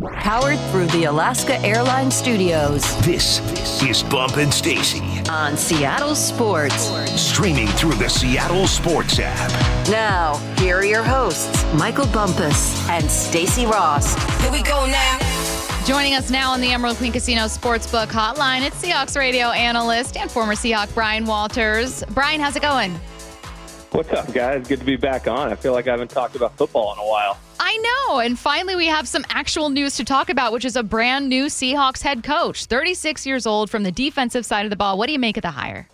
Powered through the Alaska Airlines Studios. This is Bump and Stacy on Seattle Sports. Streaming through the Seattle Sports app. Now, here are your hosts, Michael Bumpus and Stacy Ross. Here we go now. Joining us now on the Emerald Queen Casino Sportsbook Hotline, it's Seahawks radio analyst and former Seahawk Bryan Walters. Bryan, how's it going? What's up, guys? Good to be back on. I feel like I haven't talked about football in a while. I know. And finally, we have some actual news to talk about, which is a brand new Seahawks head coach, 36 years old from the defensive side of the ball. What do you make of the hire?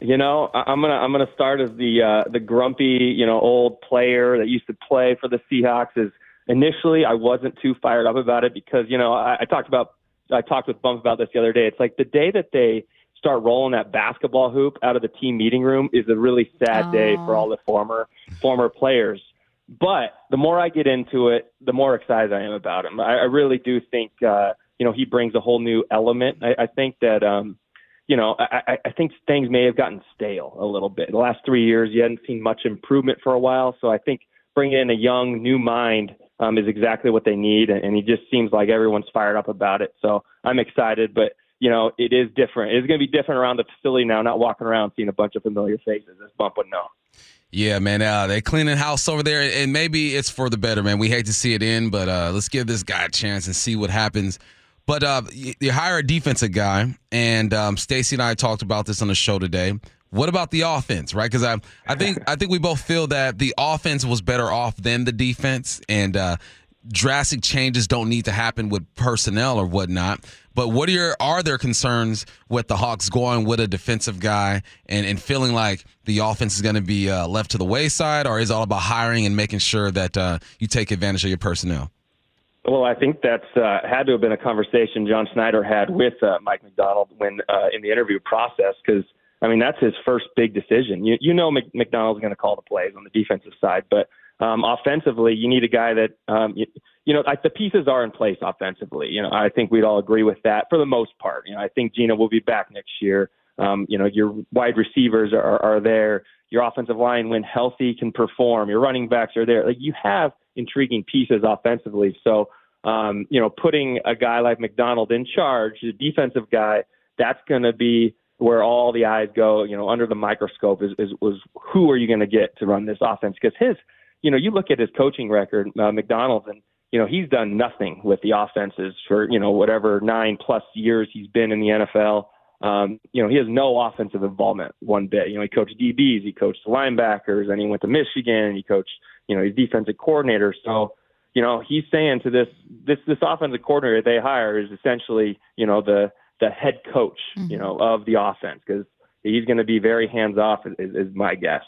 You know, I'm gonna I'm gonna start as the uh, the grumpy, you know, old player that used to play for the Seahawks. Is initially I wasn't too fired up about it because you know I, I talked about I talked with Bump about this the other day. It's like the day that they start rolling that basketball hoop out of the team meeting room is a really sad oh. day for all the former former players. But the more I get into it, the more excited I am about him. I, I really do think uh, you know he brings a whole new element. I, I think that um, you know I, I think things may have gotten stale a little bit. The last three years, you hadn't seen much improvement for a while. So I think bringing in a young new mind um, is exactly what they need, and, and he just seems like everyone's fired up about it. So I'm excited, but you know, it is different. It's going to be different around the facility now, not walking around seeing a bunch of familiar faces, as Bump would know. Yeah, man, uh, they're cleaning house over there, and maybe it's for the better, man. We hate to see it in, but uh, let's give this guy a chance and see what happens. But uh, you hire a defensive guy, and um, Stacy and I talked about this on the show today. What about the offense, right? Because I, I think I think we both feel that the offense was better off than the defense, and uh, drastic changes don't need to happen with personnel or whatnot. But what are your are there concerns with the Hawks going with a defensive guy and, and feeling like the offense is going to be uh, left to the wayside, or is it all about hiring and making sure that uh, you take advantage of your personnel? Well, I think that's uh, had to have been a conversation John Schneider had with uh, Mike Macdonald when uh, in the interview process because I mean that's his first big decision. You you know Macdonald's going to call the plays on the defensive side, but um, offensively, you need a guy that um, you, know like the pieces are in place offensively. You know, I think we'd all agree with that for the most part. You know, I think Geno will be back next year. Um, you know, your wide receivers are, are there. Your offensive line, when healthy, can perform. Your running backs are there. Like you have intriguing pieces offensively. So, um, you know, putting a guy like Macdonald in charge, the defensive guy, that's going to be where all the eyes go. You know, under the microscope is, is was who are you going to get to run this offense? Because his you know, you look at his coaching record, uh, Macdonald's, and you know he's done nothing with the offenses for you know whatever nine plus years he's been in the NFL. Um, you know, he has no offensive involvement one bit. You know, he coached DBs, he coached linebackers, and he went to Michigan, and he coached, you know, he's defensive coordinator. So, you know, he's saying to this this this offensive coordinator that they hire is essentially, you know, the the head coach, mm-hmm. you know, of the offense because he's going to be very hands off, is, is my guess.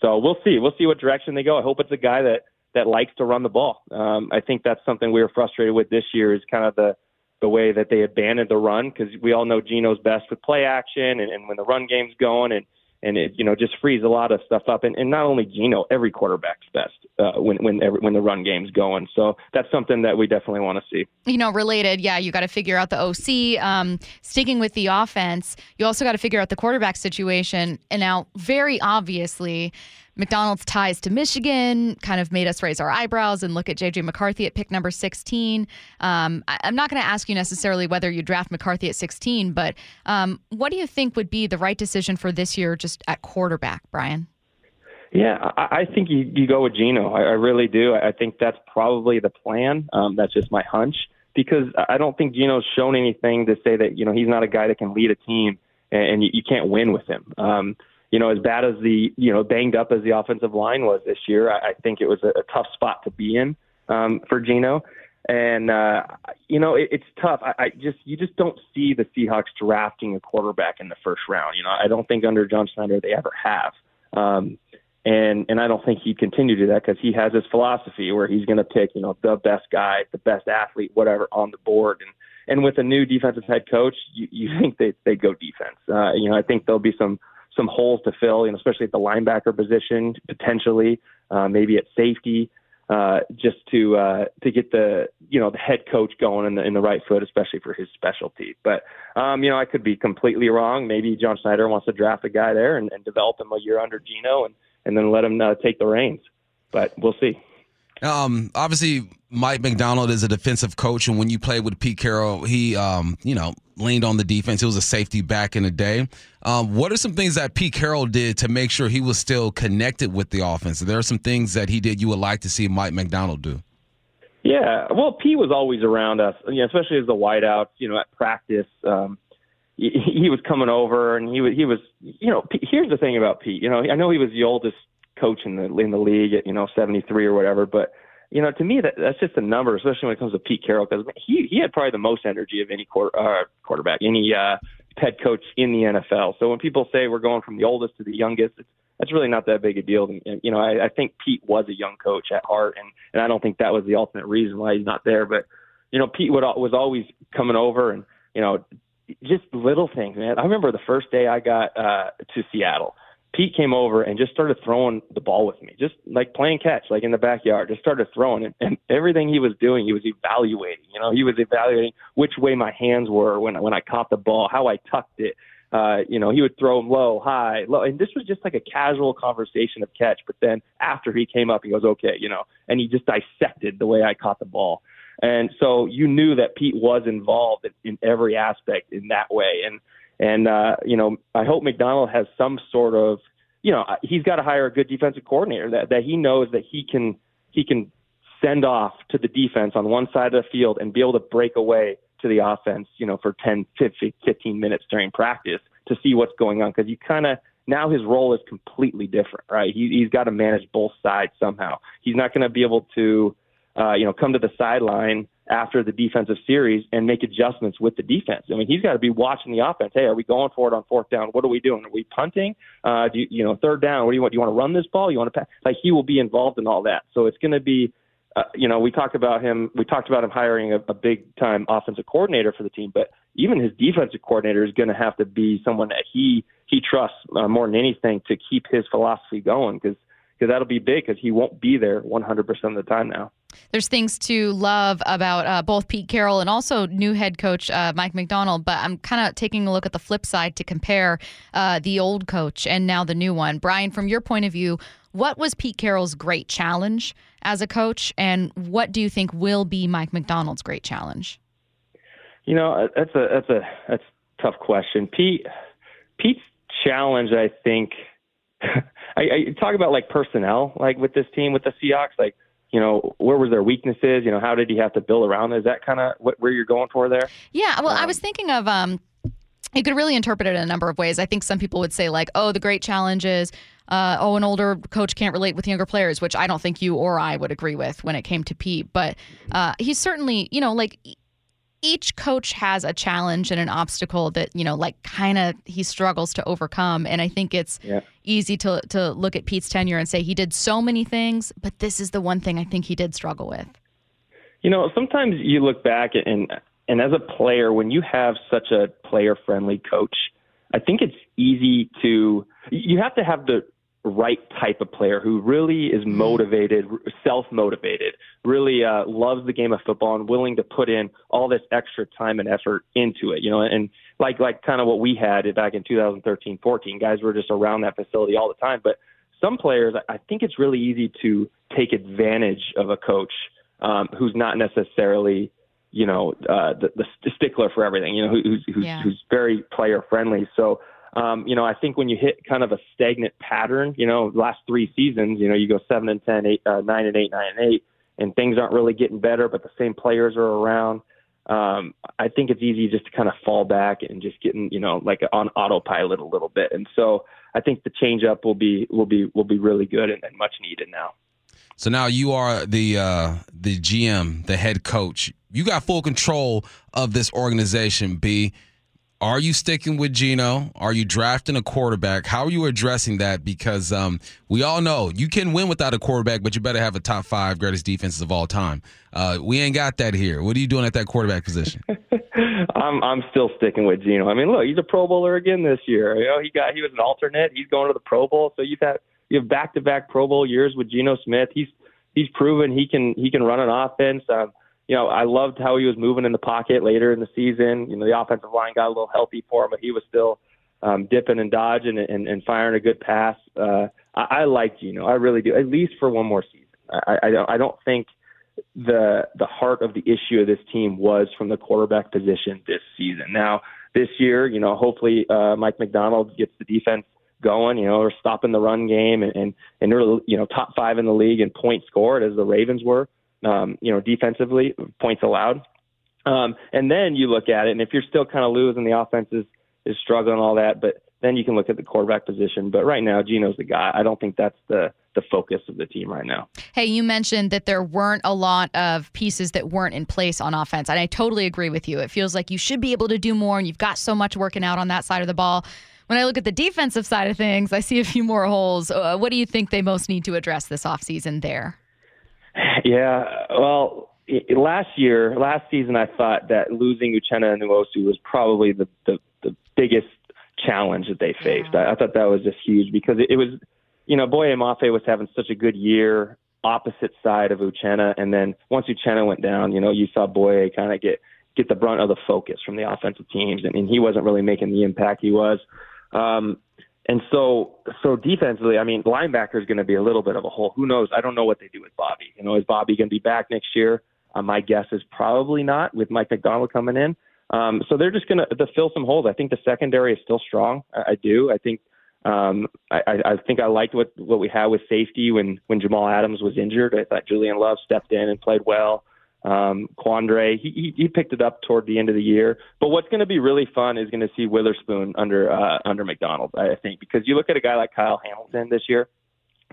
So we'll see. We'll see what direction they go. I hope it's a guy that that likes to run the ball. Um, I think that's something we were frustrated with this year is kind of the the way that they abandoned the run because we all know Geno's best with play action and, and when the run game's going and and it you know just frees a lot of stuff up. And, and not only Geno, every quarterback's best uh, when when every, when the run game's going. So that's something that we definitely want to see. You know, related, yeah, you got to figure out the OC. Um, sticking with the offense, you also got to figure out the quarterback situation. And now, very obviously. Macdonald's ties to Michigan kind of made us raise our eyebrows and look at JJ McCarthy at pick number 16. Um, I, am not going to ask you necessarily whether you draft McCarthy at 16, but um, what do you think would be the right decision for this year just at quarterback, Bryan? Yeah, I, I think you, you go with Geno. I, I really do. I think that's probably the plan. Um, that's just my hunch because I don't think Geno's shown anything to say that you know he's not a guy that can lead a team and, and you, you can't win with him. Um, you know, as bad as the, you know, banged up as the offensive line was this year, I, I think it was a, a tough spot to be in um, for Geno. And, uh, you know, it, it's tough. I, I just, you just don't see the Seahawks drafting a quarterback in the first round. You know, I don't think under John Schneider they ever have. Um, and and I don't think he'd continue to do that because he has his philosophy where he's going to pick you know the best guy, the best athlete, whatever on the board. And and with a new defensive head coach, you, you think they they go defense. Uh, you know, I think there'll be some some holes to fill, you know, especially at the linebacker position, potentially, uh, maybe at safety, uh, just to uh, to get the you know the head coach going in the in the right foot, especially for his specialty. But um, you know, I could be completely wrong. Maybe John Schneider wants to draft a guy there and, and develop him a year under Geno, and and then let him uh, take the reins. But we'll see. Um, obviously, Mike Macdonald is a defensive coach, and when you play with Pete Carroll, he, um, you know, leaned on the defense. He was a safety back in the day. Um, what are some things that Pete Carroll did to make sure he was still connected with the offense? There are some things that he did you would like to see Mike Macdonald do. Yeah, well, Pete was always around us, you know, especially as the wideouts. You know, at practice, um, he, he was coming over, and he was he was, you know. Here's the thing about Pete. You know, I know he was the oldest coach in the in the league at you know 73 or whatever, but you know, to me that that's just a number, especially when it comes to Pete Carroll, because he he had probably the most energy of any quarter, uh, quarterback, any uh, head coach in the NFL. So when people say we're going from the oldest to the youngest, it's that's really not that big a deal. And, you know, I, I think Pete was a young coach at heart, and and I don't think that was the ultimate reason why he's not there. But you know, Pete would, was always coming over, and you know, just little things, man. I remember the first day I got uh, to Seattle. Pete came over and just started throwing the ball with me, just like playing catch, like in the backyard. Just started throwing it, and everything he was doing, he was evaluating. You know, he was evaluating which way my hands were when when I caught the ball, how I tucked it, uh, you know, he would throw them low, high, low, and this was just like a casual conversation of catch. But then after he came up, he goes, okay, you know, and he just dissected the way I caught the ball. And so you knew that Pete was involved in, in every aspect in that way. And and uh, you know, I hope Macdonald has some sort of, you know, he's got to hire a good defensive coordinator that that he knows that he can he can send off to the defense on one side of the field and be able to break away to the offense, you know, for 10, 15 minutes during practice to see what's going on because you kind of now his role is completely different, right? He, he's got to manage both sides somehow. He's not going to be able to, uh, you know, come to the sideline after the defensive series and make adjustments with the defense. I mean, he's got to be watching the offense. Hey, are we going for it on fourth down? What are we doing? Are we punting? Uh, do you, you know, third down? What do you want? Do you want to run this ball? You want to pass? Like he will be involved in all that. So it's going to be uh, you know, we talked about him. We talked about him hiring a, a big time offensive coordinator for the team, but even his defensive coordinator is going to have to be someone that he he trusts uh, more than anything to keep his philosophy going because because that'll be big because he won't be there 100% of the time now. There's things to love about uh, both Pete Carroll and also new head coach uh, Mike Macdonald, but I'm kind of taking a look at the flip side to compare uh, the old coach and now the new one. Bryan, from your point of view, what was Pete Carroll's great challenge as a coach, and what do you think will be Mike Macdonald's great challenge? You know, that's a that's a that's a tough question. Pete Pete's challenge, I think. I, I talk about like personnel, like with this team with the Seahawks, like you know, where was their weaknesses? You know, how did he have to build around? Is that kind of where you're going for there? Yeah. Well, um, I was thinking of um, you could really interpret it in a number of ways. I think some people would say like, oh, the great challenge is uh, oh, an older coach can't relate with younger players, which I don't think you or I would agree with when it came to Pete. But uh, he's certainly, you know, like each coach has a challenge and an obstacle that you know like kind of he struggles to overcome and i think it's yeah. easy to to look at pete's tenure and say he did so many things but this is the one thing i think he did struggle with you know sometimes you look back and and as a player when you have such a player friendly coach i think it's easy to you have to have the right type of player who really is mm-hmm. motivated, self motivated, really uh, loves the game of football and willing to put in all this extra time and effort into it. You know, and like like kind of what we had back in 2013, 14, guys were just around that facility all the time. But some players, I think it's really easy to take advantage of a coach um, who's not necessarily you know uh, the, the stickler for everything. You know, who's who's, yeah. who's very player friendly. So um, you know, I think when you hit kind of a stagnant pattern, you know, last three seasons, you know, you go seven and ten, eight, uh, nine and eight, nine and eight, and things aren't really getting better, but the same players are around. Um, I think it's easy just to kind of fall back and just getting, you know, like on autopilot a little bit. And so I think the change up will be will be will be really good and, and much needed now. So now you are the uh, the GM, the head coach. You got full control of this organization. B are you sticking with Geno? Are you drafting a quarterback? How are you addressing that? Because um, we all know you can win without a quarterback, but you better have a top five greatest defenses of all time. Uh, we ain't got that here. What are you doing at that quarterback position? I'm I'm still sticking with Geno. I mean, look, he's a Pro Bowler again this year. You know, he got he was an alternate. He's going to the Pro Bowl. So you've had you have back to back Pro Bowl years with Geno Smith. He's he's proven he can he can run an offense. Um, you know, I loved how he was moving in the pocket later in the season. You know, the offensive line got a little healthy for him, but he was still um, dipping and dodging and, and, firing a good pass. Uh, I, I like Geno. I really do, at least for one more season. I, I don't I don't think the the heart of the issue of this team was from the quarterback position this season. Now this year, you know, hopefully uh, Mike Macdonald gets the defense going, you know, or stopping the run game and and, and they're you know top five in the league in points scored as the Ravens were, um, you know, defensively points allowed. Um, and then you look at it, and if you're still kind of losing, the offense is is struggling all that, but then you can look at the quarterback position. But right now, Geno's the guy. I don't think that's the the focus of the team right now. Hey, you mentioned that there weren't a lot of pieces that weren't in place on offense, and I totally agree with you. It feels like you should be able to do more, and you've got so much working out on that side of the ball. When I look at the defensive side of things, I see a few more holes. Uh, what do you think they most need to address this offseason there? Yeah, well, last year, last season, I thought that losing Uchenna and Nwosu was probably the, the, the biggest challenge that they faced. Yeah. I, I thought that was just huge because it, it was, you know, Boye Mafe was having such a good year opposite side of Uchenna. And then once Uchenna went down, you know, you saw Boye kind of get, get the brunt of the focus from the offensive teams. And, and he wasn't really making the impact he was. Um, and so, so defensively, I mean, linebacker is going to be a little bit of a hole. Who knows? I don't know what they do with Bobby. You know, is Bobby going to be back next year? Uh, my guess is probably not with Mike Macdonald coming in. Um, so they're just going to fill some holes. I think the secondary is still strong. I, I do. I think um, I, I think I liked what what we had with safety when when Jamal Adams was injured. I thought Julian Love stepped in and played well. Um, Quandre, he, he picked it up toward the end of the year. But what's going to be really fun is going to see Witherspoon under uh, under Macdonald. I think because you look at a guy like Kyle Hamilton this year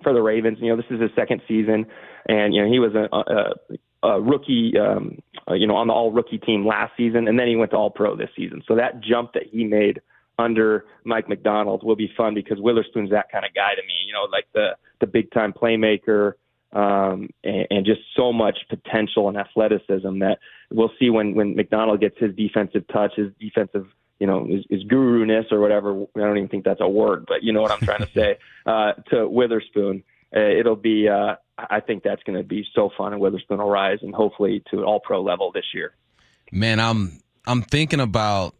for the Ravens. You know, this is his second season, and you know he was a, a uh, rookie, um, uh, you know, on the all rookie team last season, and then he went to all pro this season. So that jump that he made under Mike Macdonald will be fun because Witherspoon's that kind of guy to me, you know, like the the big time playmaker, um, and, and just so much potential and athleticism that we'll see when when Macdonald gets his defensive touch, his defensive you know, his, his guru-ness or whatever. I don't even think that's a word, but you know what I'm trying to say. Uh, to Witherspoon, uh, it'll be uh, I think that's going to be so fun, and Witherspoon will rise, and hopefully to an All Pro level this year. Man, I'm I'm thinking about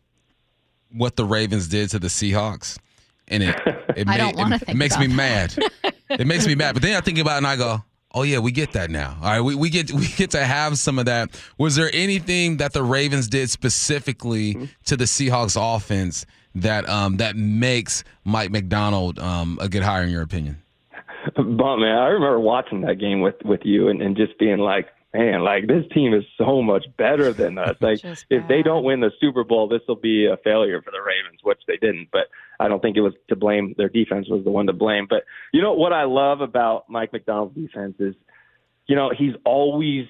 what the Ravens did to the Seahawks, and it it, I it, it makes me that. mad. it makes me mad. But then I think about it and I go, oh yeah, we get that now. All right, we, we get we get to have some of that. Was there anything that the Ravens did specifically mm-hmm. to the Seahawks offense that um that makes Mike Macdonald um a good hire in your opinion? But man, I remember watching that game with with you and, and just being like, man, like this team is so much better than us. Like if they don't win the Super Bowl, this will be a failure for the Ravens, which they didn't. But I don't think it was to blame. Their defense was the one to blame. But you know what I love about Mike Macdonald's defense is, you know, he's always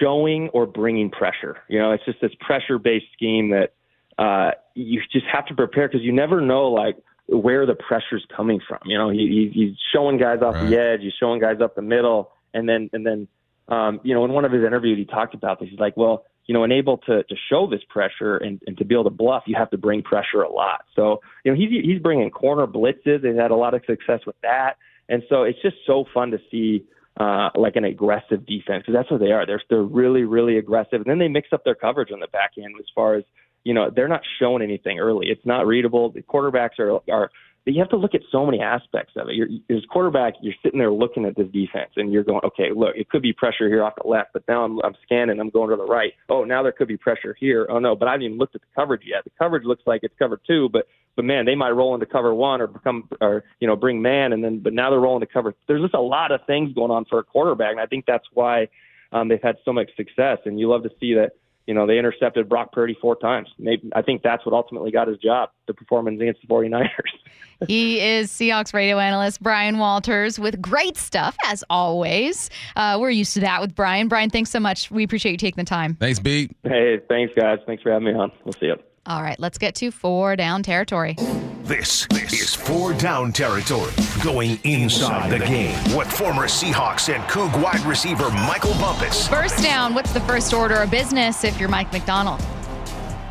showing or bringing pressure. You know, it's just this pressure based scheme that uh, you just have to prepare because you never know like where the pressure's coming from. You know, he, he's showing guys off right. the edge, he's showing guys up the middle, and then and then um, you know, in one of his interviews, he talked about this. He's like, well, you know, unable to to show this pressure and, and to be able to bluff, you have to bring pressure a lot. So, you know, he's he's bringing corner blitzes. They've had a lot of success with that, and so it's just so fun to see. Uh, like an aggressive defense because that's what they are. They're they're really really aggressive, and then they mix up their coverage on the back end as far as you know, they're not showing anything early. It's not readable. The quarterbacks are are you have to look at so many aspects of it. You're, as quarterback, you're sitting there looking at this defense, and you're going, okay, look, it could be pressure here off the left, but now I'm, I'm scanning, I'm going to the right. Oh, now there could be pressure here. Oh no, but I haven't even looked at the coverage yet. The coverage looks like it's cover two, but but man, they might roll into cover one or become or you know bring man, and then but now they're rolling to cover. There's just a lot of things going on for a quarterback, and I think that's why um, they've had so much success. And you love to see that you know, they intercepted Brock Purdy four times. Maybe, I think that's what ultimately got his job, the performance against the 49ers. he is Seahawks radio analyst Bryan Walters with great stuff, as always. Uh, we're used to that with Bryan. Bryan, thanks so much. We appreciate you taking the time. Thanks, B. Hey, thanks, guys. Thanks for having me on. We'll see you. All right, let's get to four down territory. This, this is four down territory, going inside the game with former Seahawks and Coug wide receiver Michael Bumpus. First down, what's the first order of business if you're Mike Macdonald?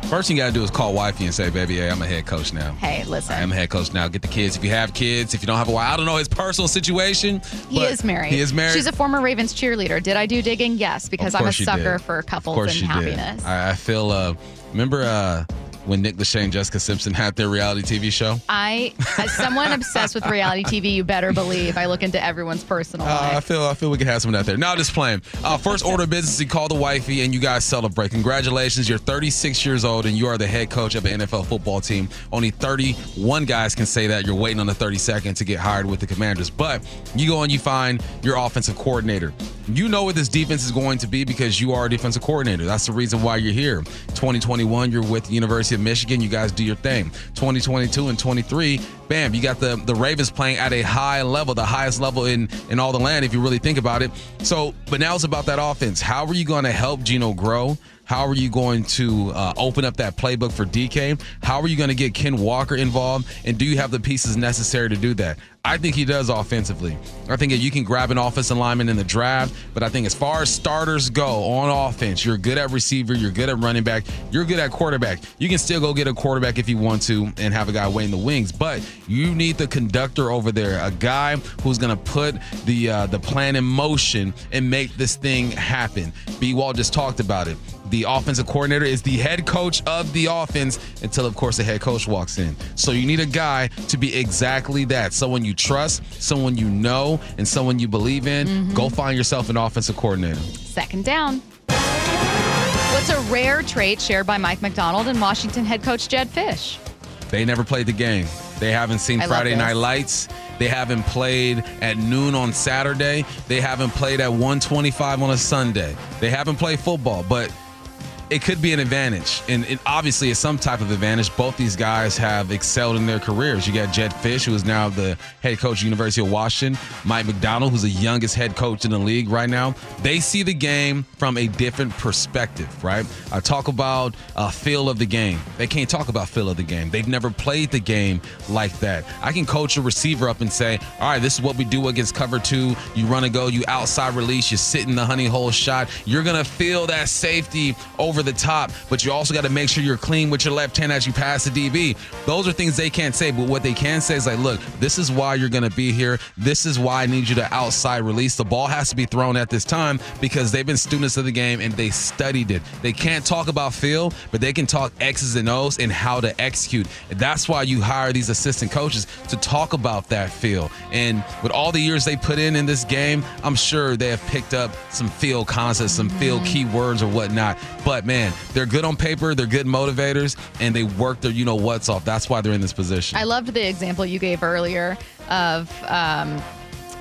First thing you got to do is call wifey and say, baby, hey, I'm a head coach now. Hey, listen. I'm a head coach now. Get the kids. If you have kids, if you don't have a wife, I don't know his personal situation. He is married. He is married. She's a former Ravens cheerleader. Did I do digging? Yes, because I'm a sucker for couples and happiness. I, I, feel, uh, remember, uh, when Nick Lachey and Jessica Simpson had their reality TV show? I, as someone obsessed with reality TV, you better believe I look into everyone's personal Uh, I life. feel I feel we could have some of that there. Now just playing. Uh, first order of business, you call the wifey and you guys celebrate. Congratulations, you're 36 years old and you are the head coach of an NFL football team. Only 31 guys can say that. You're waiting on the 32nd to get hired with the Commanders. But you go and you find your offensive coordinator. You know what this defense is going to be because you are a defensive coordinator. That's the reason why you're here. 2021, you're with the University of Michigan. You guys do your thing. 2022 and 23, bam, you got the the Ravens playing at a high level, the highest level in in all the land if you really think about it. So, but now it's about that offense. How are you going to help Geno grow? How are you going to uh, open up that playbook for DK? How are you going to get Ken Walker involved? And do you have the pieces necessary to do that? I think he does offensively. I think you can grab an offensive lineman in the draft, but I think as far as starters go on offense, you're good at receiver, you're good at running back, you're good at quarterback. You can still go get a quarterback if you want to and have a guy waiting the wings, but you need the conductor over there, a guy who's going to put the uh, the plan in motion and make this thing happen. B. Wall just talked about it. The offensive coordinator is the head coach of the offense until, of course, the head coach walks in. So you need a guy to be exactly that someone you trust, someone you know, and someone you believe in. Mm-hmm. Go find yourself an offensive coordinator. Second down. What's a rare trait shared by Mike Macdonald and Washington head coach Jedd Fisch? They never played the game. They haven't seen I Friday. Night Lights. They haven't played at noon on Saturday. They haven't played at 125 on a Sunday. They haven't played football, but it could be an advantage. And it obviously is some type of advantage. Both these guys have excelled in their careers. You got Jedd Fisch, who is now the head coach of University of Washington, Mike Macdonald, who's the youngest head coach in the league right now. They see the game from a different perspective, right? I talk about uh, feel of the game. They can't talk about feel of the game. They've never played the game like that. I can coach a receiver up and say, all right, this is what we do against cover two. You run and go, you outside release, you sit in the honey hole shot. You're going to feel that safety over the top, but you also got to make sure you're clean with your left hand as you pass the DB. Those are things they can't say, but what they can say is like, look, this is why you're going to be here. This is why I need you to outside release. The ball has to be thrown at this time because they've been students of the game and they studied it. They can't talk about feel, but they can talk X's and O's and how to execute. That's why you hire these assistant coaches to talk about that feel. And with all the years they put in in this game, I'm sure they have picked up some feel concepts, some feel keywords or whatnot. But man, they're good on paper, they're good motivators, and they work their you know what's off. That's why they're in this position. I loved the example you gave earlier of um,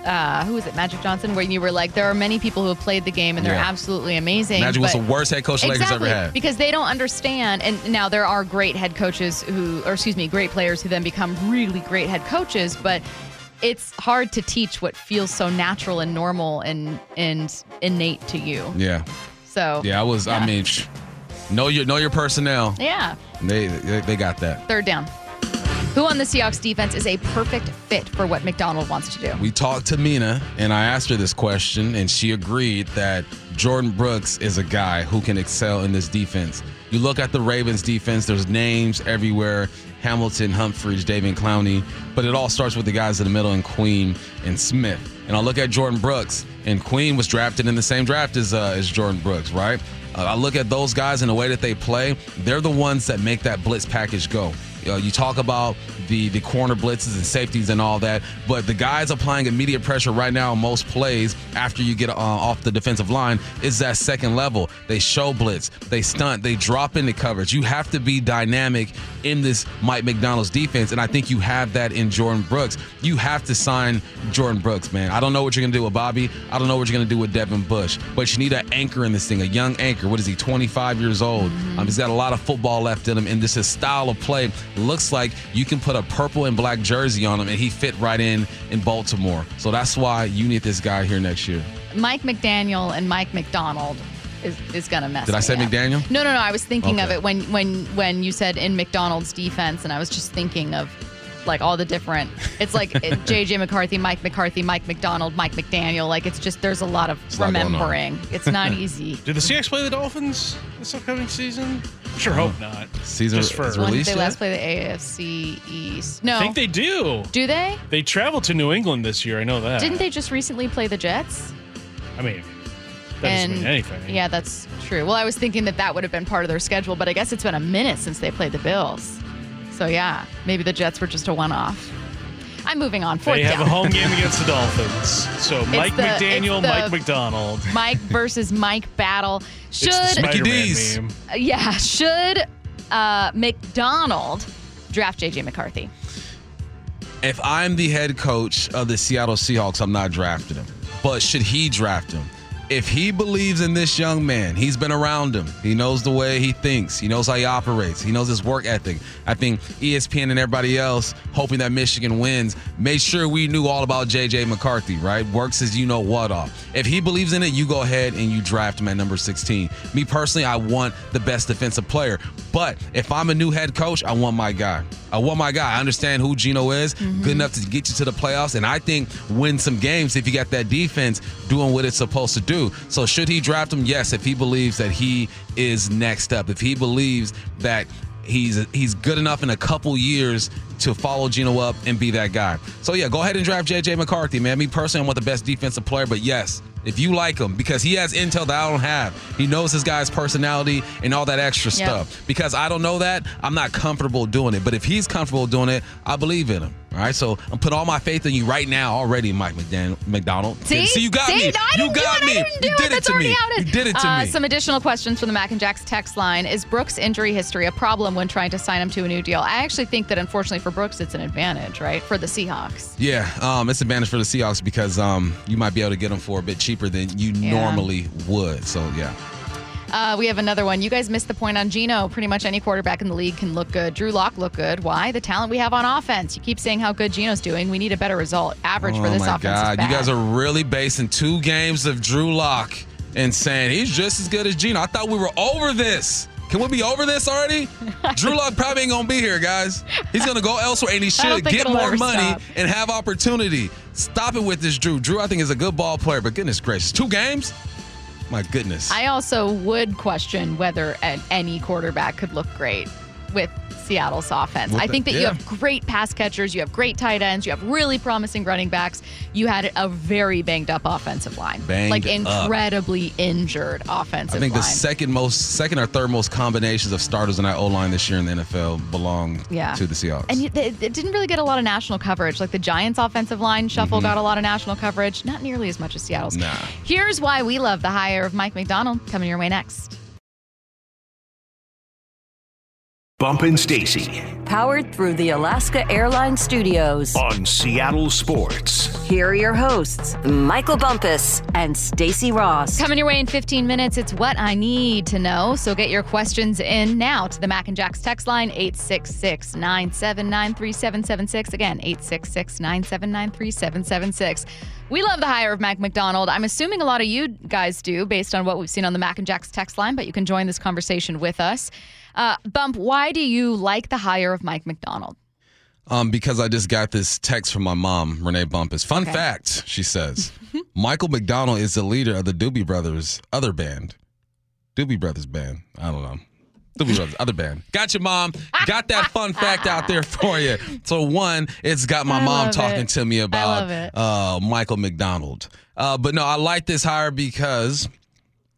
uh, who was it, Magic Johnson, where you were like, there are many people who have played the game and they're Yeah. absolutely amazing. Magic was the worst head coach the Lakers ever had. because they don't understand. And now there are great head coaches who, or excuse me, great players who then become really great head coaches, but it's hard to teach what feels so natural and normal and and innate to you. yeah. So Yeah, I was I mean sh- know your know your personnel. yeah. They they, they got that. Third down. Who on the Seahawks defense is a perfect fit for what Macdonald wants to do? We talked to Mina and I asked her this question, and she agreed that Jordyn Brooks is a guy who can excel in this defense. You look at the Ravens defense, there's names everywhere Hamilton, Humphreys, David Clowney, but it all starts with the guys in the middle and Queen and Smith. And I look at Jordyn Brooks, and Queen was drafted in the same draft as, uh, as Jordyn Brooks, right? Uh, I look at those guys and the way that they play, they're the ones that make that blitz package go. You, you talk about the the corner blitzes and safeties and all that, but the guys applying immediate pressure right now on most plays after you get uh, off the defensive line is that second level. They show blitz, they stunt, they drop into coverage. You have to be dynamic in this Mike Macdonald's defense, and I think you have that in Jordyn Brooks. You have to sign Jordyn Brooks, man. I don't know what you're gonna do with Bobby. I don't know what you're gonna do with Devin Bush, but you need an anchor in this thing, a young anchor. What is he? 25 years old. Um, he's got a lot of football left in him, and this his style of play looks like you can put a purple and black jersey on him, and he fit right in in Baltimore. So that's why you need this guy here next year. Mike McDaniel and Mike Macdonald is, is gonna mess. Did I say up. McDaniel? No, no, no. I was thinking of it when when when you said in Macdonald's defense, and I was just thinking of like all the different. It's like JJ McCarthy, Mike McCarthy, Mike Macdonald, Mike McDaniel. Like it's just there's a lot of a lot going on. remembering. It's not easy. Do the Seahawks play the Dolphins this upcoming season? Sure hope not. Season Just for- is when did released they yet? last play the AFC East? No. I think they do. Do they? They traveled to New England this year. I know that. Didn't they just recently play the Jets? I mean, That doesn't and mean anything. yeah, that's true. Well, I was thinking that that would have been part of their schedule, but I guess it's been a minute since they played the Bills. So yeah, maybe the Jets were just a one-off. I'm moving on. Fourth They have down. a home game against the Dolphins. So Mike the- McDaniel, the- Mike Macdonald. Mike versus Mike battle. Should It's the D's. meme. yeah, should uh, Macdonald draft JJ McCarthy? If I'm the head coach of the Seattle Seahawks, I'm not drafting him. But should he draft him? If he believes in this young man, he's been around him. He knows the way he thinks. He knows how he operates. He knows his work ethic. I think ESPN and everybody else, hoping that Michigan wins, made sure we knew all about JJ McCarthy, right? Works as you know what off. If he believes in it, you go ahead and you draft him at number 16. Me personally, I want the best defensive player. But if I'm a new head coach, I want my guy. Uh, I want my guy. I understand who Geno is, good mm-hmm. enough to get you to the playoffs, and I think win some games if you got that defense doing what it's supposed to do. So should he draft him? Yes, if he believes that he is next up. If he believes that he's he's good enough in a couple years to follow Geno up and be that guy. So yeah, go ahead and draft JJ McCarthy, man. Me personally, I want the best defensive player, but yes, if you like him, because he has intel that I don't have. He knows his guy's personality and all that extra stuff. Because I don't know that, I'm not comfortable doing it. But if he's comfortable doing it, I believe in him. All right, so I'm putting all my faith in you right now already, Mike McDan- Macdonald. See, you got See? me. No, you got me. You did it to me. You did it to uh, me. Some additional questions from the Mac and Jacks text line. Is Brooks' injury history a problem when trying to sign him to a new deal? I actually think that unfortunately for Brooks, it's an advantage, right, for the Seahawks. Yeah, um, it's advantage for the Seahawks because um, you might be able to get him for a bit cheaper than you Yeah. normally would. So yeah. Uh, we have another one. You guys missed the point on Geno. Pretty much any quarterback in the league can look good. Drew Lock look good. Why? The talent we have on offense. You keep saying how good Geno's doing. We need a better result. Average for oh this my offense God, is bad. you guys are really basing two games of Drew Lock and saying he's just as good as Geno. I thought we were over this. Can we be over this already? Drew Lock probably ain't gonna be here, guys. He's gonna go elsewhere, and he should get more money stop. and have opportunity. Stop it with this, Drew. Drew, I think is a good ball player, but goodness gracious, two games. My goodness. I also would question whether an, any quarterback could look great with Seattle's offense. With I think that you yeah. have great pass catchers, you have great tight ends, you have really promising running backs. You had a very banged up offensive line, Banged like up. incredibly injured offensive line. I think line. the second most, second or third most combinations of starters in our O line this year in the NFL belong Yeah. to the Seahawks. and it, it didn't really get a lot of national coverage. Like the Giants' offensive line shuffle got a lot of national coverage, not nearly as much as Seattle's. Mm-hmm. Nah. Here's why we love the hire of Mike Macdonald coming your way next. Bump and Stacy Powered through the Alaska Airlines Studios. on Seattle Sports. Here are your hosts, Michael Bumpus and Stacy Ross. Coming your way in 15 minutes, it's what I need to know. So get your questions in now to the Mac and Jacks text line 866 979 3776. Again, 866 979 3776. We love the hire of Mac Macdonald. I'm assuming a lot of you guys do based on what we've seen on the Mac and Jacks text line, but you can join this conversation with us. Uh, Bump, why do you like the hire of Mike Macdonald? Um, because I just got this text from my mom, Renee Bumpus. Fun Okay. fact, she says, Michael McDonald is the leader of the Doobie Brothers other band. Doobie Brothers band. I don't know. Doobie Brothers other band. Got you, mom. Got that fun fact out there for you. So one, it's got my I mom talking it. to me about uh, Michael McDonald. Uh, but no, I like this hire because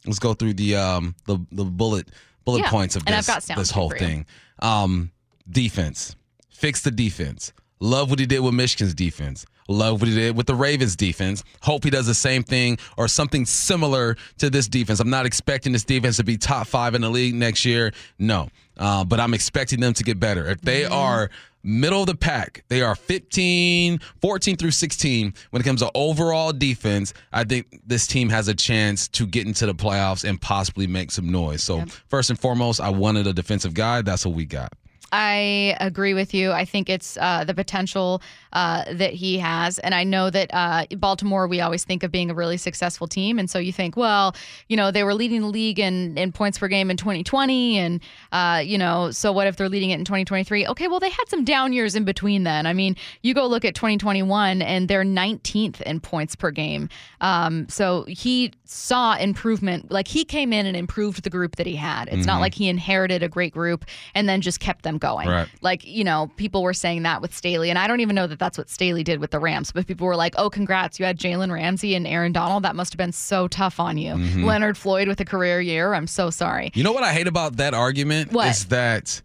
let's go through the um the the bullet bullet Yeah, points of this this whole thing. Um, defense, fix the defense. Love what he did with Michigan's defense. Love what he did with the Ravens defense. Hope he does the same thing or something similar to this defense. I'm not expecting this defense to be top five in the league next year. No, uh, but I'm expecting them to get better. If they are middle of the pack, they are 15, 14 through 16 when it comes to overall defense. I think this team has a chance to get into the playoffs and possibly make some noise. So first and foremost, I wanted a defensive guy. That's what we got. I agree with you. I think it's uh, the potential uh, that he has. And I know that uh, Baltimore, we always think of being a really successful team. And so you think, well, you know, they were leading the league in, in points per game in 2020. And, uh, you know, so what if they're leading it in 2023? Okay, well, they had some down years in between then. I mean, you go look at 2021 and they're 19th in points per game. Um, so he saw improvement. Like he came in and improved the group that he had. It's not like he inherited a great group and then just kept them going. Right. Like, you know, people were saying that with Staley, and I don't even know that that's what Staley did with the Rams, but people were like, oh, congrats, you had Jalen Ramsey and Aaron Donald. That must have been so tough on you. Mm-hmm. Leonard Floyd with a career year. I'm so sorry. You know what I hate about that argument What? is that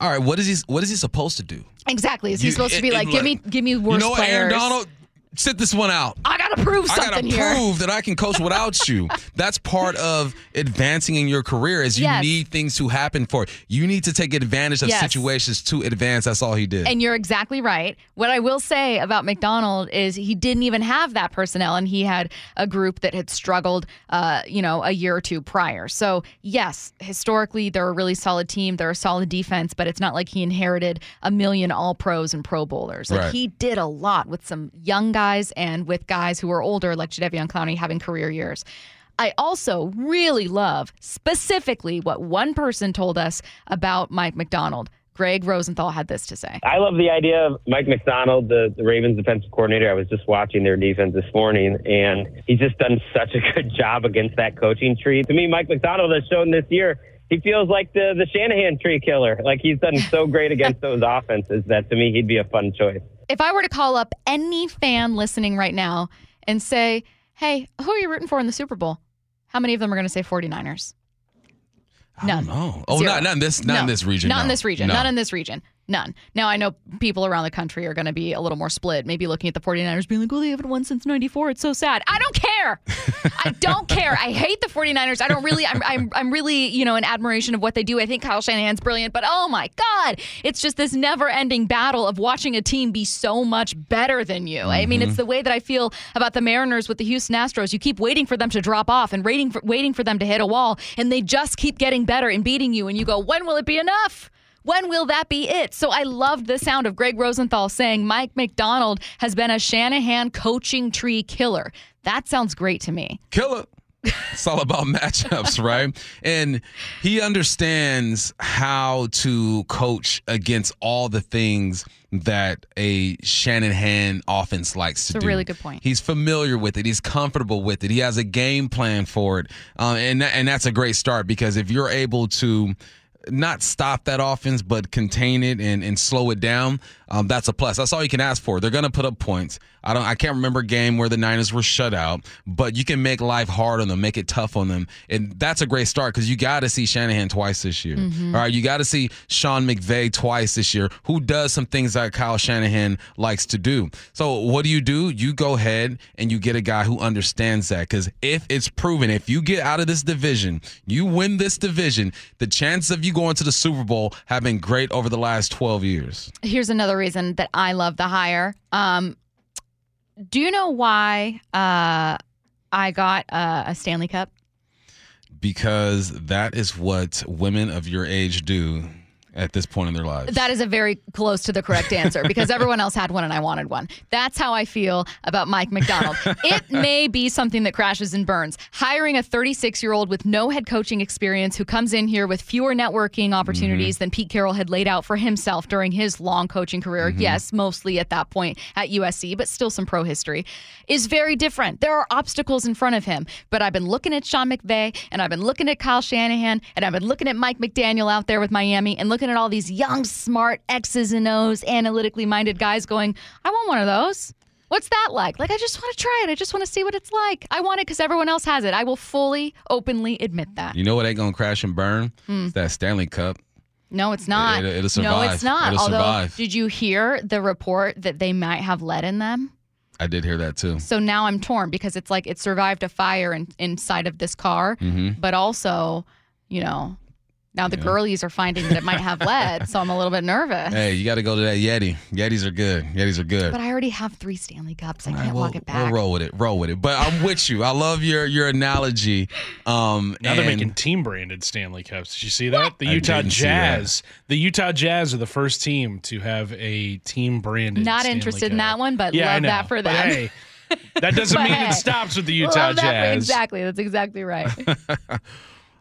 all right, what is he what is he supposed to do? Exactly. Is he You- supposed to it- be it like, give me, give me worse You know what, players? Aaron Donald? Sit this one out. I gotta prove something I gotta here. prove that I can coach without you. That's part of advancing in your career. Is you Yes. need things to happen for it. You need to take advantage of Yes. situations to advance. That's all he did. And you're exactly right. What I will say about Macdonald is he didn't even have that personnel, and he had a group that had struggled, uh, you know, a year or two prior. So yes, historically they're a really solid team. They're a solid defense, but it's not like he inherited a million All Pros and Pro Bowlers. Like Right. he did a lot with some young guys and with guys who are older, like Jadeveon Clowney, having career years. I also really love specifically what one person told us about Mike Macdonald. Greg Rosenthal had this to say. I love the idea of Mike Macdonald, the, the Ravens defensive coordinator. I was just watching their defense this morning, and he's just done such a good job against that coaching tree. To me, Mike Macdonald has shown this year he feels like the, the Shanahan tree killer. Like he's done so great against those offenses that to me he'd be a fun choice. If I were to call up any fan listening right now and say, hey, who are you rooting for in the Super Bowl? How many of them are going to say 49ers? I don't None. know. Oh, Zero. not, not in this not No. in this region. Not in no. this region. No. Not in this region. None. Now, I know people around the country are going to be a little more split, maybe looking at the 49ers being like, well, they haven't won since 94. It's so sad. I don't care. I don't care. I hate the 49ers. I don't really, I'm, I'm, I'm really, you know, in admiration of what they do. I think Kyle Shanahan's brilliant, but oh my God, it's just this never ending battle of watching a team be so much better than you. I mean, it's mm-hmm. the way that I feel about the Mariners with the Houston Astros. You keep waiting for them to drop off and waiting for, waiting for them to hit a wall, and they just keep getting better and beating you. And you go, when will it be enough? When will that be it? So I loved the sound of Greg Rosenthal saying Mike Macdonald has been a Shanahan coaching tree killer. That sounds great to me. killer. It's all about matchups, right? And he understands how to coach against all the things that a Shanahan offense likes to It's a do. really good point. He's familiar with it. He's comfortable with it. He has a game plan for it, um, and that, and that's a great start because if you're able to not stop that offense, but contain it and, and slow it down, um, that's a plus. That's all you can ask for. They're going to put up points. I don't. I can't remember a game where the Niners were shut out, but you can make life hard on them, make it tough on them, and that's a great start because you got to see Shanahan twice this year. All right, you got to see Sean McVay twice this year, who does some things that Kyle Shanahan likes to do. So what do you do? You go ahead and you get a guy who understands that because if it's proven, if you get out of this division, you win this division, the chance of you going to the Super Bowl have been great over the last twelve years. Here's another reason that I love the hire. Um, do you know why uh, I got uh, a Stanley Cup? because that is what women of your age do at this point in their lives. That is a very close to the correct answer because everyone else had one and I wanted one. That's how I feel about Mike Macdonald. it may be something that crashes and burns. Hiring a 36 year old with no head coaching experience who comes in here with fewer networking mm-hmm. opportunities than Pete Carroll had laid out for himself during his long coaching career. Mm-hmm. Yes, mostly at that point at USC, but still some pro history, is very different. There are obstacles in front of him. But I've been looking at Sean McVay and I've been looking at Kyle Shanahan and I've been looking at Mike McDaniel out there with Miami and looking at all these young, smart X's and O's, analytically minded guys going, I want one of those. What's that like? Like, I just want to try it. I just want to see what it's like. I want it because everyone else has it. I will fully, openly admit that. you know what ain't gonna crash and burn? Hmm. It's that Stanley Cup. No, it's not. It- it'll No, it's not. It'll Although, survive. did you hear the report that they might have lead in them? I did hear that too. So now I'm torn because it's like it survived a fire in, inside of this car, Mm-hmm. but also, you know, now the girlies are finding that it might have lead, so I'm a little bit nervous. Hey, you got to go to that Yeti. Yetis are good. Yetis are good. But I already have three Stanley Cups. I All can't right, we'll, walk it back. We'll roll with it. Roll with it. But I'm with you. I love your your analogy. Um, Now they're making team branded Stanley Cups. Did you see that? The Utah didn't see that. Jazz. The Utah Jazz are the first team to have a team branded. Not Stanley interested in that one, but yeah, I love know. that for But hey, that doesn't mean hey, it stops with the Utah Love that for- Jazz. exactly. That's exactly right.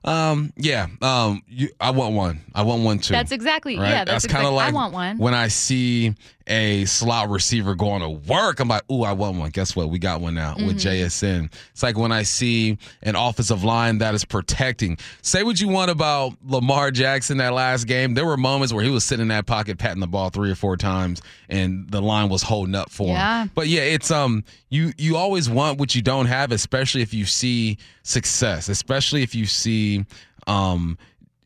Um, yeah. Um, you, I want one. I want one too. That's exactly. right? Yeah, that's, kind of exactly. like I want one. when I see a slot receiver going to work. I'm like, ooh, I want one. Guess what? We got one now with JSN. It's like when I see an offensive line that is protecting. Say what you want about Lamar Jackson that last game. There were moments where he was sitting in that pocket patting the ball three or four times and the line was holding up for Yeah. him. But yeah, it's um you you always want what you don't have, especially if you see success, especially if you see um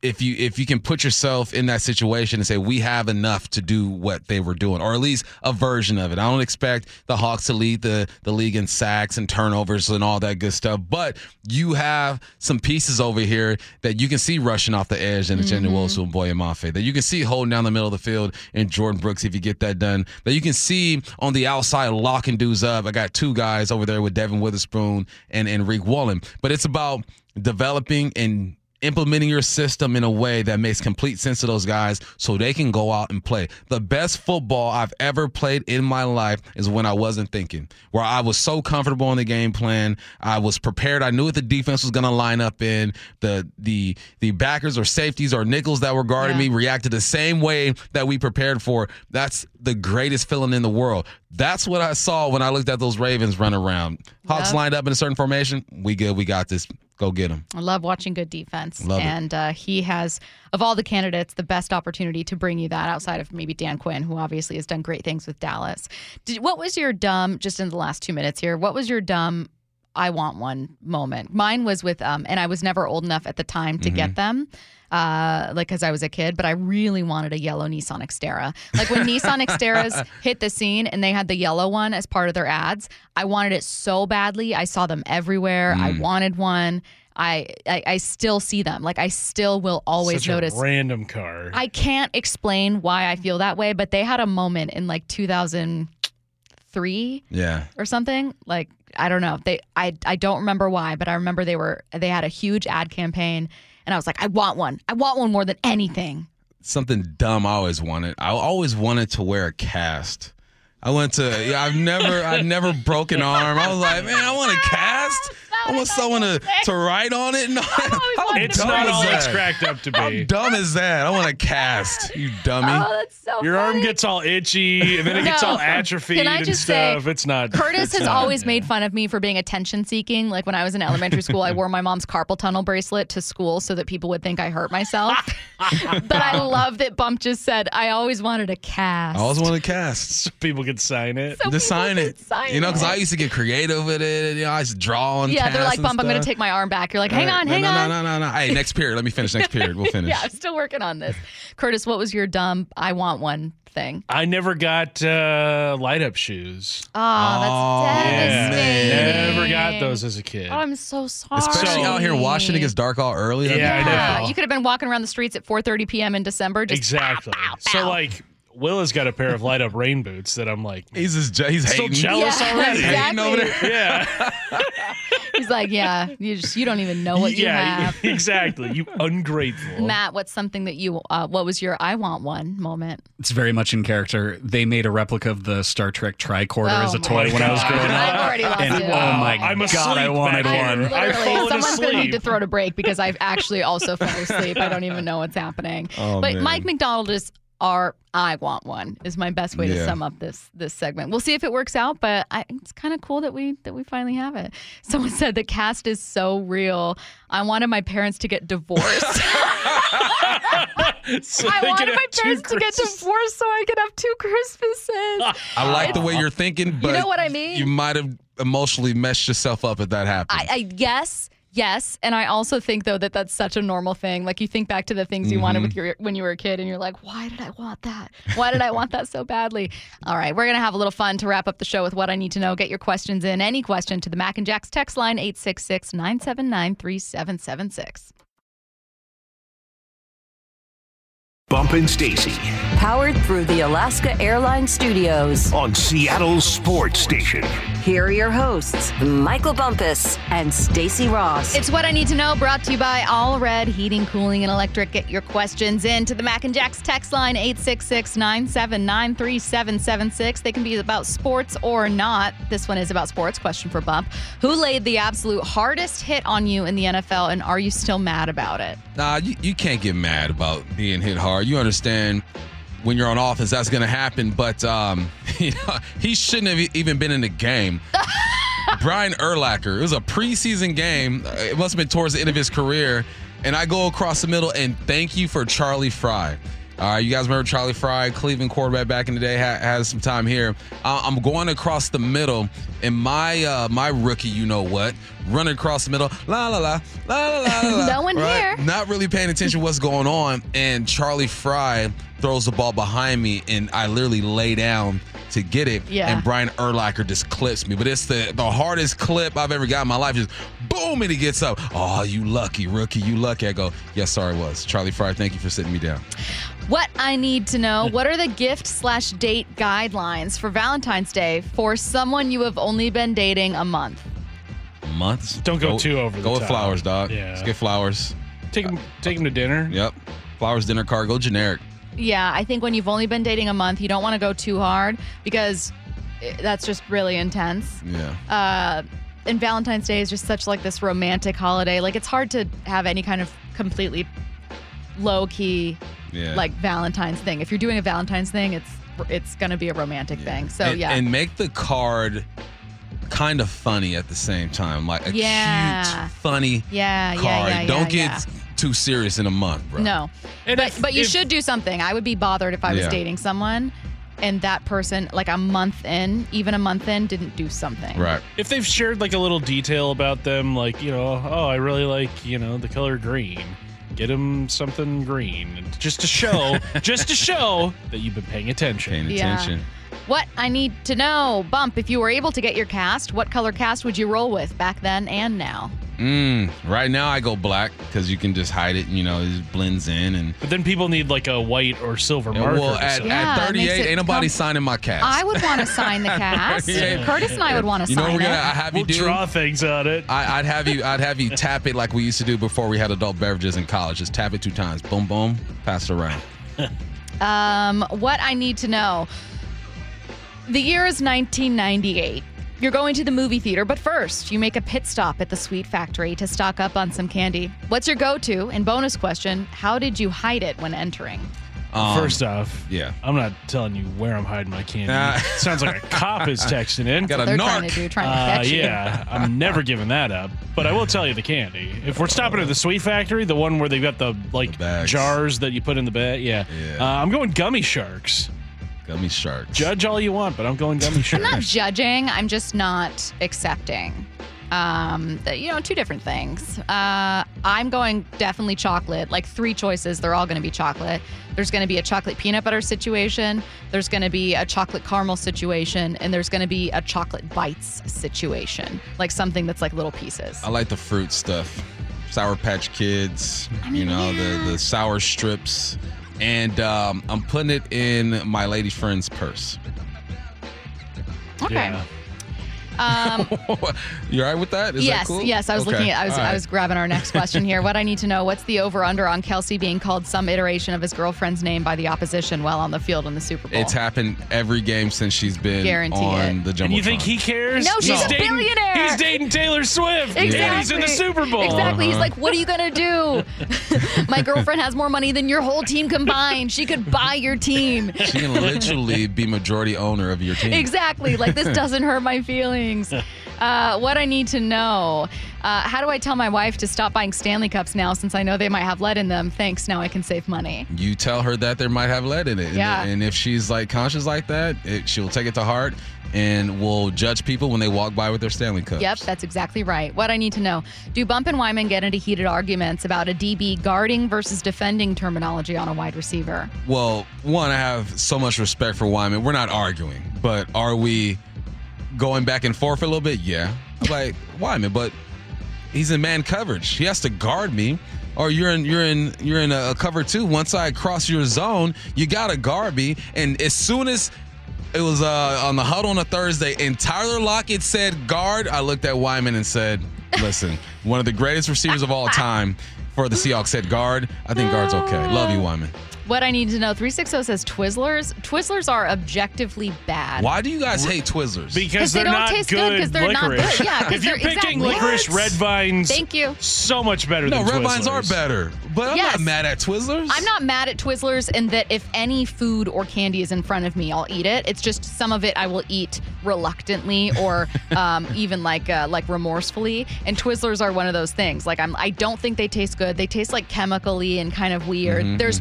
if you if you can put yourself in that situation and say we have enough to do what they were doing, or at least a version of it. I don't expect the Hawks to lead the the league in sacks and turnovers and all that good stuff, but you have some pieces over here that you can see rushing off the edge in Jenny mm-hmm. Wilson and Boye Mafe, that you can see holding down the middle of the field and Jordyn Brooks if you get that done, that you can see on the outside locking dudes up. I got two guys over there with Devon Witherspoon and Riq Woolen, but it's about developing and implementing your system in a way that makes complete sense to those guys so they can go out and play. The best football I've ever played in my life is when I wasn't thinking, where I was so comfortable in the game plan. I was prepared. I knew what the defense was going to line up in. The the the backers or safeties or nickels that were guarding Yeah. me reacted the same way that we prepared for. That's the greatest feeling in the world. That's what I saw when I looked at those Ravens run around. Hawks Yep. lined up in a certain formation. We good. We got this. Go get him. I love watching good defense. Love and uh, he has, of all the candidates, the best opportunity to bring you that outside of maybe Dan Quinn, who obviously has done great things with Dallas. Did, what was your dumb, just in the last two minutes here, what was your dumb, I want one moment? Mine was with, um, and I was never old enough at the time to Mm-hmm. get them. Uh, like because I was a kid, but I really wanted a yellow Nissan Xterra. Like when Nissan Xterras hit the scene and they had the yellow one as part of their ads, I wanted it so badly. I saw them everywhere. I Mm. wanted one. I, I I still see them. Like I still will always Such notice. a random car. I can't explain why I feel that way, but they had a moment in like 2003 Yeah. or something. Like I don't know. They I I don't remember why, but I remember they were they had a huge ad campaign, and I was like, I want one. I want one more than anything. something dumb I always wanted. I always wanted to wear a cast. I went to. Yeah, I've never. I've never broken arm. I was like, man, I want a cast. I want someone to, to write on it. No, it's dumb not all that? it's cracked up to be. How dumb is that? I want a cast. You dummy. Oh, that's so. Your arm gets all itchy and then it gets No. all atrophied Can I and just say, stuff. it's not. Curtis it's has not, always yeah. made fun of me for being attention seeking. Like when I was in elementary school, I wore my mom's carpal tunnel bracelet to school so that people would think I hurt myself. but I love that Bump just said, I always wanted a cast. I always wanted a cast. So people could sign it. So Just people sign it. sign you know, because. I used to get creative with it. You know, I used to draw on. Yeah, they're like, Bump, I'm going to take my arm back. You're like, hang All right. on, hang no, on. No, no, no, no. Hey, next period. Let me finish. Next period. We'll finish. Yeah, I'm still working on this. Curtis, what was your dumb I want one thing? I never got uh, light up shoes. Oh, that's Yeah, devastating. never got those as a kid. Oh, I'm so sorry. Especially out here in Washington, it gets dark all early. That'd Yeah, I know. Yeah, you could have been walking around the streets at 4:30 p.m. in December. Just exactly. So like, Will has got a pair of light up rain boots that I'm like, He's just je- he's still hating. jealous Yeah, already. Hating over exactly. there. Yeah, He's like, yeah, you just you don't even know what you yeah, have. exactly. You ungrateful. Matt, what's something that you? Uh, what was your I want one moment? It's very much in character. They made a replica of the Star Trek tricorder Oh as a my toy when I was God. growing I've up. already lost And it. oh my I'm god, I wanted back one. I've Literally, fallen someone's gonna need to throw to break because I've actually also fell asleep. I don't even know what's happening. Oh, but man. Mike Macdonald is our I want one is my best way to sum up this this segment. We'll see if it works out, but I, it's kind of cool that we that we finally have it. Someone said the cast is so real. I wanted my parents to get divorced. So I wanted my parents to get divorced so I could have two Christmases. I like the way you're thinking, but you know what I mean? You might have emotionally messed yourself up if that happened. I, I yes, Yes, and I also think though that that's such a normal thing. Like you think back to the things you mm-hmm. wanted with mm-hmm. your when you were a kid, and you're like, "Why did I want that? Why did I want that so badly?" All right, we're gonna have a little fun to wrap up the show with what I need to know. Get your questions in. Any question to the Mac and Jacks text line 866 979 3776. Bumpin' Stacy. Powered through the Alaska Airlines Studios on Seattle Sports Station. Here are your hosts, Michael Bumpus and Stacy Ross. It's what I need to know, brought to you by All Red Heating, Cooling, and Electric. Get your questions in to the Mac and Jacks text line 866-979-3776. They can be about sports or not. This one is about sports. Question for Bump: Who laid the absolute hardest hit on you in the NFL, and are you still mad about it? Nah, you, you can't get mad about being hit hard you understand when you're on offense, that's going to happen. But um, you know, he shouldn't have even been in the game. Brian Urlacher. It was a preseason game. It must have been towards the end of his career. And I go across the middle and thank you for Charlie Frye. All right, you guys remember Charlie Frye, Cleveland quarterback back in the day, had, had some time here. Uh, I'm going across the middle, and my uh, my rookie, you know what, running across the middle, la la la, la la la la. No one here. Not really paying attention to what's going on, and Charlie Frye throws the ball behind me, and I literally lay down to get it, Yeah. and Brian Urlacher just clips me. But it's the the hardest clip I've ever got in my life. Just boom, and he gets up. Oh, you lucky rookie, you lucky. I go, yes, sorry, was Charlie Frye. Thank you for sitting me down. What I need to know: What are the gift slash date guidelines for Valentine's Day for someone you have only been dating a month? Months. Don't go too over the Go with top. flowers, dog. Yeah. Let's get flowers. Take him, take him to dinner. Yep. Flowers, dinner card. Go generic. Yeah, I think when you've only been dating a month, you don't want to go too hard because eh, that's just really intense. Yeah. Uh, and Valentine's Day is just such like this romantic holiday. Like it's hard to have any kind of completely low key Yeah. like Valentine's thing. If you're doing a Valentine's thing, it's it's gonna be a romantic thing. So and, yeah, And make the card kind of funny at the same time. Like a Yeah. cute, funny yeah, yeah, card. yeah, yeah, Don't get yeah. Too serious in a month, bro. no. And but if- but you if- should do something. I would be bothered if I was Yeah. dating someone and that person like a month in, even a month in, didn't do something. Right. If they've shared like a little detail about them, like you know, oh, I really like you know the color green. Get him something green, just to show, just to show that you've been paying attention. Paying Yeah. attention. What I need to know, Bump, if you were able to get your cast, what color cast would you roll with back then and now? Mm, right now I go black because you can just hide it. And, You know, it blends in and. But then people need like a white or silver marker. well, to at, sign. Yeah, at it makes 38, it ain't nobody com- signing my cast. I would want to sign the cast. Yeah. Curtis and I would want to you know sign what we're gonna it. have you we'll do? draw things on it. I, I'd have you. I'd have you tap it like we used to do before we had adult beverages in college. Just tap it two times. Boom, boom. Pass it around. Um, what I need to know. The year is 1998. You're going to the movie theater, but first, you make a pit stop at the Sweet Factory to stock up on some candy. What's your go to? And bonus question How did you hide it when entering? Um, First off, yeah. I'm not telling you where I'm hiding my candy. Nah. Sounds like a cop is texting in. Got a They're narc. trying to do, trying to Uh, catch you. yeah, I'm never giving that up. But I will tell you the candy. If we're stopping at the Sweet Factory, the one where they've got the like The jars that you put in the bag, yeah. Yeah. Uh, I'm going gummy sharks. Gummy sharks. Judge all you want, but I'm going gummy sharks. I'm not judging. I'm just not accepting. Um, the- you know, two different things. Uh, I'm going definitely chocolate. Like three choices. They're all going to be chocolate. There's going to be a chocolate peanut butter situation. There's going to be a chocolate caramel situation, and there's going to be a chocolate bites situation. Like something that's like little pieces. I like the fruit stuff. Sour Patch Kids. you mean, know yeah. the the sour strips, and um, I'm putting it in my lady friend's purse. Okay. Yeah. Um, you all right with that? Is that yes, cool? yes. I was Okay. looking at. I was. All I was grabbing our next question here. What I need to know: What's the over/under on Kelce being called some iteration of his girlfriend's name by the opposition while on the field in the Super Bowl? It's happened every game since she's been Guarantee on it. the jumbotron. And you think he cares? No, she's a dating, billionaire. He's dating Taylor Swift. Exactly. And he's in the Super Bowl. Exactly. He's Uh-huh. like, what are you gonna do? My girlfriend has more money than your whole team combined. She could buy your team. She can literally be majority owner of your team. Exactly. Like this doesn't hurt my feelings. Uh, what I need to know: uh, How do I tell my wife to stop buying Stanley Cups now, since I know they might have lead in them? Thanks. Now I can save money. You tell her that there might have lead in it. And- And, if she's like conscious like that, it, she'll take it to heart and will judge people when they walk by with their Stanley Cups. Yep, that's exactly right. What I need to know: Do Bump and Wyman get into heated arguments about a DB guarding versus defending terminology on a wide receiver? Well, one, I have so much respect for Wyman. We're not arguing, but are we going back and forth a little bit? Yeah. I'm like, Wyman, but he's in man coverage. He has to guard me. Or you're in you're in you're in a cover two. Once I cross your zone, you gotta guard me. And as soon as it was uh, on the huddle on a Thursday, and Tyler Lockett said guard, I looked at Wyman and said, "Listen, one of the greatest receivers of all time for the Seahawks said guard. I think guard's okay. Love you, Wyman." What I need to know 360 says Twizzlers. Twizzlers are objectively bad. Why do you guys hate Twizzlers? Because they they're don't not taste good, because they're not good. Yeah, 'cause if you're picking exactly. licorice, red vines. Thank you. So much better no, than red vines are better. But I'm Yes. not mad at Twizzlers. I'm not mad at Twizzlers in that if any food or candy is in front of me, I'll eat it. It's just some of it I will eat reluctantly or um, even like uh, like remorsefully. And Twizzlers are one of those things. Like I'm, I don't think they taste good. They taste like chemically and kind of weird. Mm-hmm, There's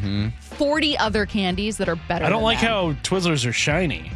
40 other candies that are better. I don't than like them. how Twizzlers are shiny.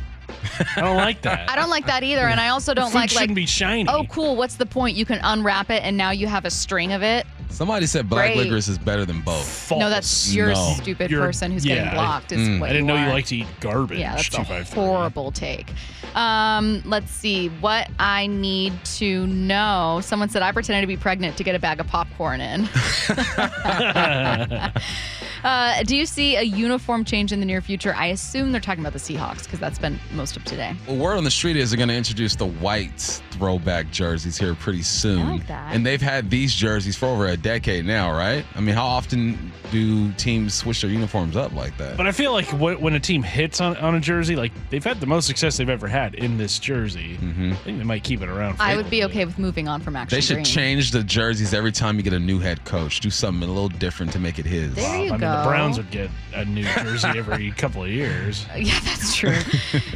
I don't like that. I don't like that either. And I also don't Food like shouldn't like. be shiny. Oh, cool. What's the point? You can unwrap it and now you have a string of it. Somebody said black Great. licorice is better than both. False. No, that's you're No. a stupid You're- person who's yeah, getting blocked. Is Mm. what I didn't know you are. like to eat garbage. Yeah, that's a horrible take. Um, let's see what I need to know. Someone said I pretended to be pregnant to get a bag of popcorn in. uh, do you see a uniform change in the near future? I assume they're talking about the Seahawks because that's been most of today. Well, word on the street is they're going to introduce the white throwback jerseys here pretty soon. I like that. And they've had these jerseys for over a decade now, right? I mean, how often do teams switch their uniforms up like that? But I feel like when a team hits on, on a jersey, like they've had the most success they've ever had in this jersey. I think they might keep it around. For I a would be okay with moving on from action. they should green. change the jerseys every time you get a new head coach. Do something a little different to make it his. There bit. you I mean, the Browns would get a new jersey every couple of years. Yeah, that's true.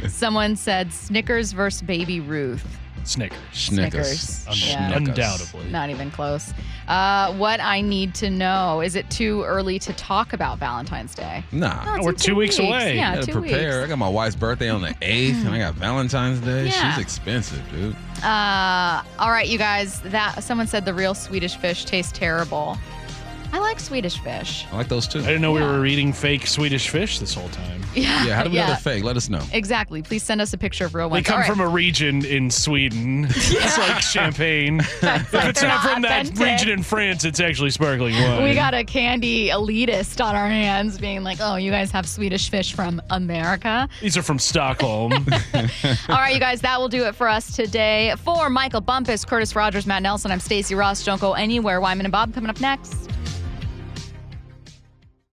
Someone said Snickers versus Baby Ruth. Snickers. Snickers. Snickers. Un- Yeah. Undoubtedly. Not even close. Uh, what I need to know is it too early to talk about Valentine's Day? Nah. No, it's we're in two weeks away. Yeah, I gotta two prepare. I got my wife's birthday on the 8th, and I got Valentine's Day. Yeah. She's expensive, dude. Uh, all right, you guys. That someone said the real Swedish fish tastes terrible. I like Swedish fish. I like those too. I didn't know we were eating fake Swedish fish this whole time. Yeah, Yeah, how do we know they're fake? Let us know. Exactly. Please send us a picture of real ones. They ones. come All right. from a region in Sweden. It's like champagne. if it's not not from that region in France, it's actually sparkling wine. We got a candy elitist on our hands being like, oh, you guys have Swedish fish from America. These are from Stockholm. All right, you guys, that will do it for us today. For Michael Bumpus, Curtis Rogers, Matt Nelson, I'm Stacy Ross. Don't go anywhere. Wyman and Bob coming up next.